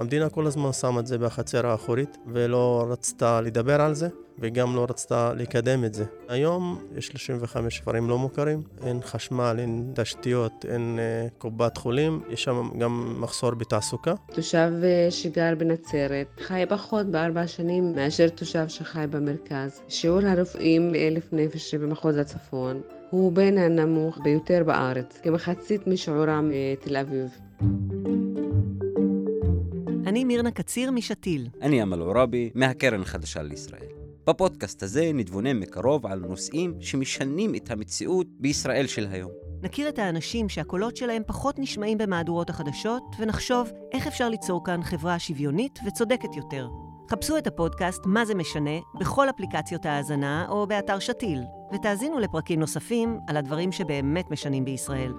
המדינה כל הזמן שמה את זה בחצר האחורית, ולא רצתה לדבר על זה, וגם לא רצתה לקדם את זה. היום יש 35 כפרים לא מוכרים, אין חשמל, אין תשתיות, אין uh, קופת חולים, יש שם גם מחסור בתעסוקה. תושב uh, שגר בנצרת חי פחות בארבע שנים מאשר תושב שחי במרכז. שיעור הרופאים לאלף נפש במחוז הצפון הוא בין הנמוך ביותר בארץ, כמחצית משיעורם בתל אביב. אני מירנה קציר משתיל. אני אמל עוראבי, מהקרן החדשה לישראל. בפודקאסט הזה נתבונן מקרוב על נושאים שמשנים את המציאות בישראל של היום. נכיר את האנשים שהקולות שלהם פחות נשמעים במהדורות החדשות, ונחשוב איך אפשר ליצור כאן חברה שוויונית וצודקת יותר. חפשו את הפודקאסט "מה זה משנה" בכל אפליקציות ההאזנה או באתר שתיל, ותאזינו לפרקים נוספים על הדברים שבאמת משנים בישראל.